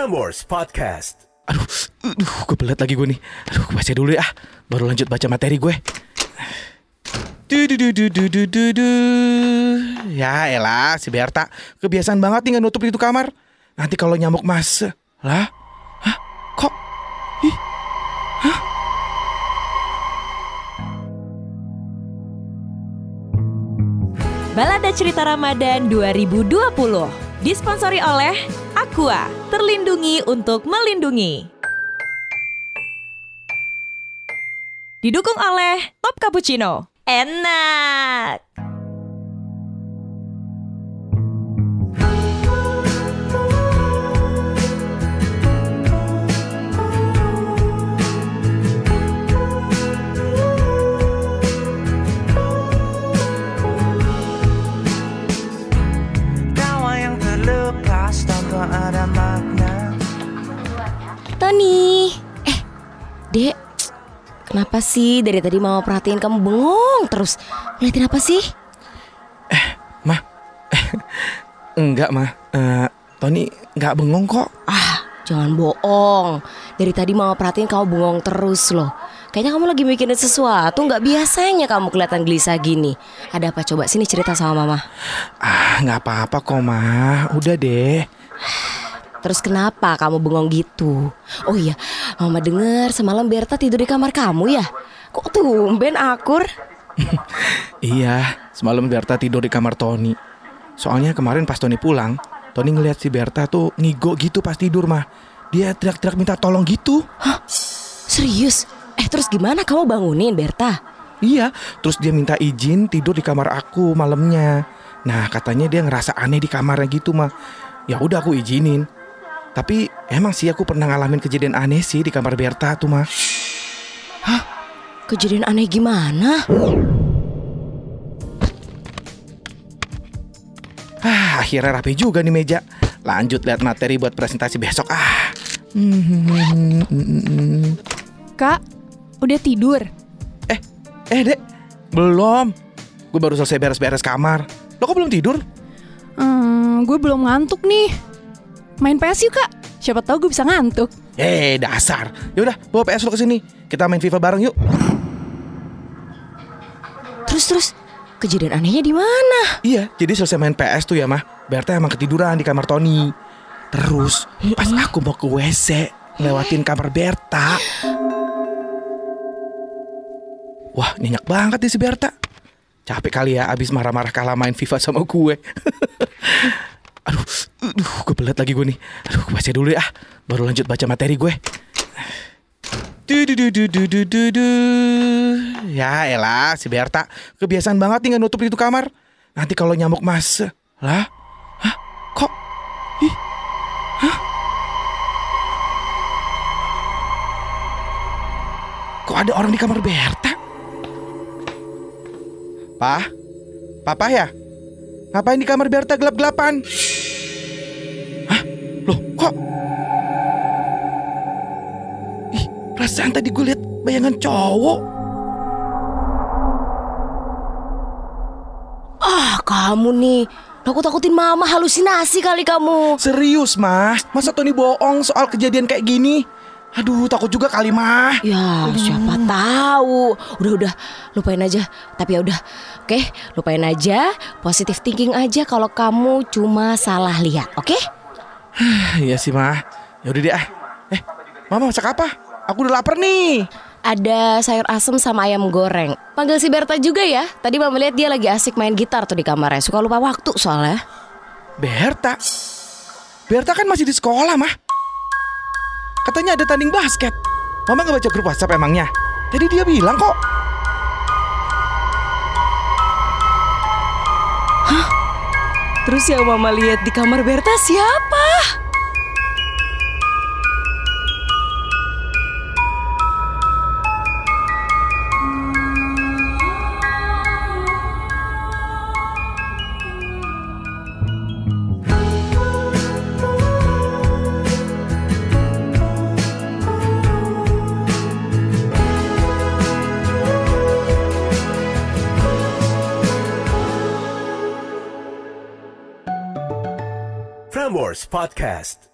Prambors Podcast. Aduh, aduh, kebelet lagi gue nih. Aduh, gue baca dulu ya. Baru lanjut baca materi gue. Du, du, du, du, du, du, du, du. Ya elah, si Berta. Kebiasaan banget nih nutup itu kamar. Nanti kalau nyamuk mas... Lah? Hah? Kok? Ih? Hah? Balada Cerita Ramadan 2020 disponsori oleh Aqua, terlindungi untuk melindungi. Didukung oleh Top Cappuccino. Enak. Tony. Eh, Dek. Kenapa sih dari tadi mama perhatiin kamu bengong terus? Ngeliatin apa sih? Ma? Enggak, Ma. Eh, Tony nggak bengong kok. Ah, jangan bohong. Dari tadi mama perhatiin kamu bengong terus loh. Kayaknya kamu lagi mikirin sesuatu. Nggak biasanya kamu kelihatan gelisah gini. Ada apa coba sini cerita sama mama. Ah, nggak apa-apa kok, Ma. Udah deh. Terus kenapa kamu bengong gitu? Oh iya, mama dengar semalam Berta tidur di kamar kamu ya? Kok tumben akur? Iya, semalam Berta tidur di kamar Tony. Soalnya kemarin pas Tony pulang, Tony ngeliat si Berta tuh ngigo gitu pas tidur mah. Dia teriak-teriak minta tolong gitu. Serius? Eh terus gimana kamu bangunin Berta? Iya, terus dia minta izin tidur di kamar aku malamnya. Nah, katanya dia ngerasa aneh di kamarnya gitu mah. Ya udah aku izinin. Tapi emang sih aku pernah ngalamin kejadian aneh sih di kamar Berta tuh mah. Kejadian aneh gimana? Ah, akhirnya rapi juga nih meja. Lanjut lihat materi buat presentasi besok. Ah. Kak, udah tidur? Eh, eh dek, belum. Gue baru selesai beres-beres kamar. Lo kok belum tidur? Hmm, gue belum ngantuk nih. Main PS yuk kak, siapa tahu gue bisa ngantuk. Eh, dasar. Ya udah, bawa PS lo ke sini. Kita main FIFA bareng yuk. Terus terus kejadian anehnya di mana? Iya, jadi selesai main PS tuh ya mah. Berta emang ketiduran di kamar Tony. Terus pas aku mau ke WC, lewatin kamar Berta. Wah, nyenyak banget nih si Berta. Capek kali ya abis marah-marah kalah main FIFA sama gue. aduh, aduh, kebelet lagi gue nih. Aduh, gue baca dulu ya. Baru lanjut baca materi gue. Ya elah si Berta Kebiasaan banget nih nutup itu kamar Nanti kalau nyamuk mas Lah? Hah? Kok? Ih? Hah? Kok ada orang di kamar Berta? Pah? Papa ya? Ngapain di kamar Berta gelap-gelapan? Hah? Loh kok? Ih, perasaan tadi gue lihat bayangan cowok. Ah kamu nih, takut-takutin mama halusinasi kali kamu. Serius, Mah? Masa Tony bohong soal kejadian kayak gini? Aduh, takut juga kali, Mah. Ya siapa tahu. Udah udah lupain aja. Tapi ya udah, oke lupain aja. Positive thinking aja kalau kamu cuma salah lihat, oke? Iya sih, Mah. Ya udah deh ah. Eh, Mama masak apa? Aku udah lapar nih. Ada sayur asem sama ayam goreng. Panggil si Berta juga ya. Tadi mama lihat dia lagi asik main gitar tuh di kamarnya. Suka lupa waktu soalnya. Berta. Berta kan masih di sekolah, Mah. Katanya ada tanding basket. Mama nggak baca grup WhatsApp emangnya? Tadi dia bilang kok. Terus yang mama lihat di kamar Berta siapa? Prambors Podcast.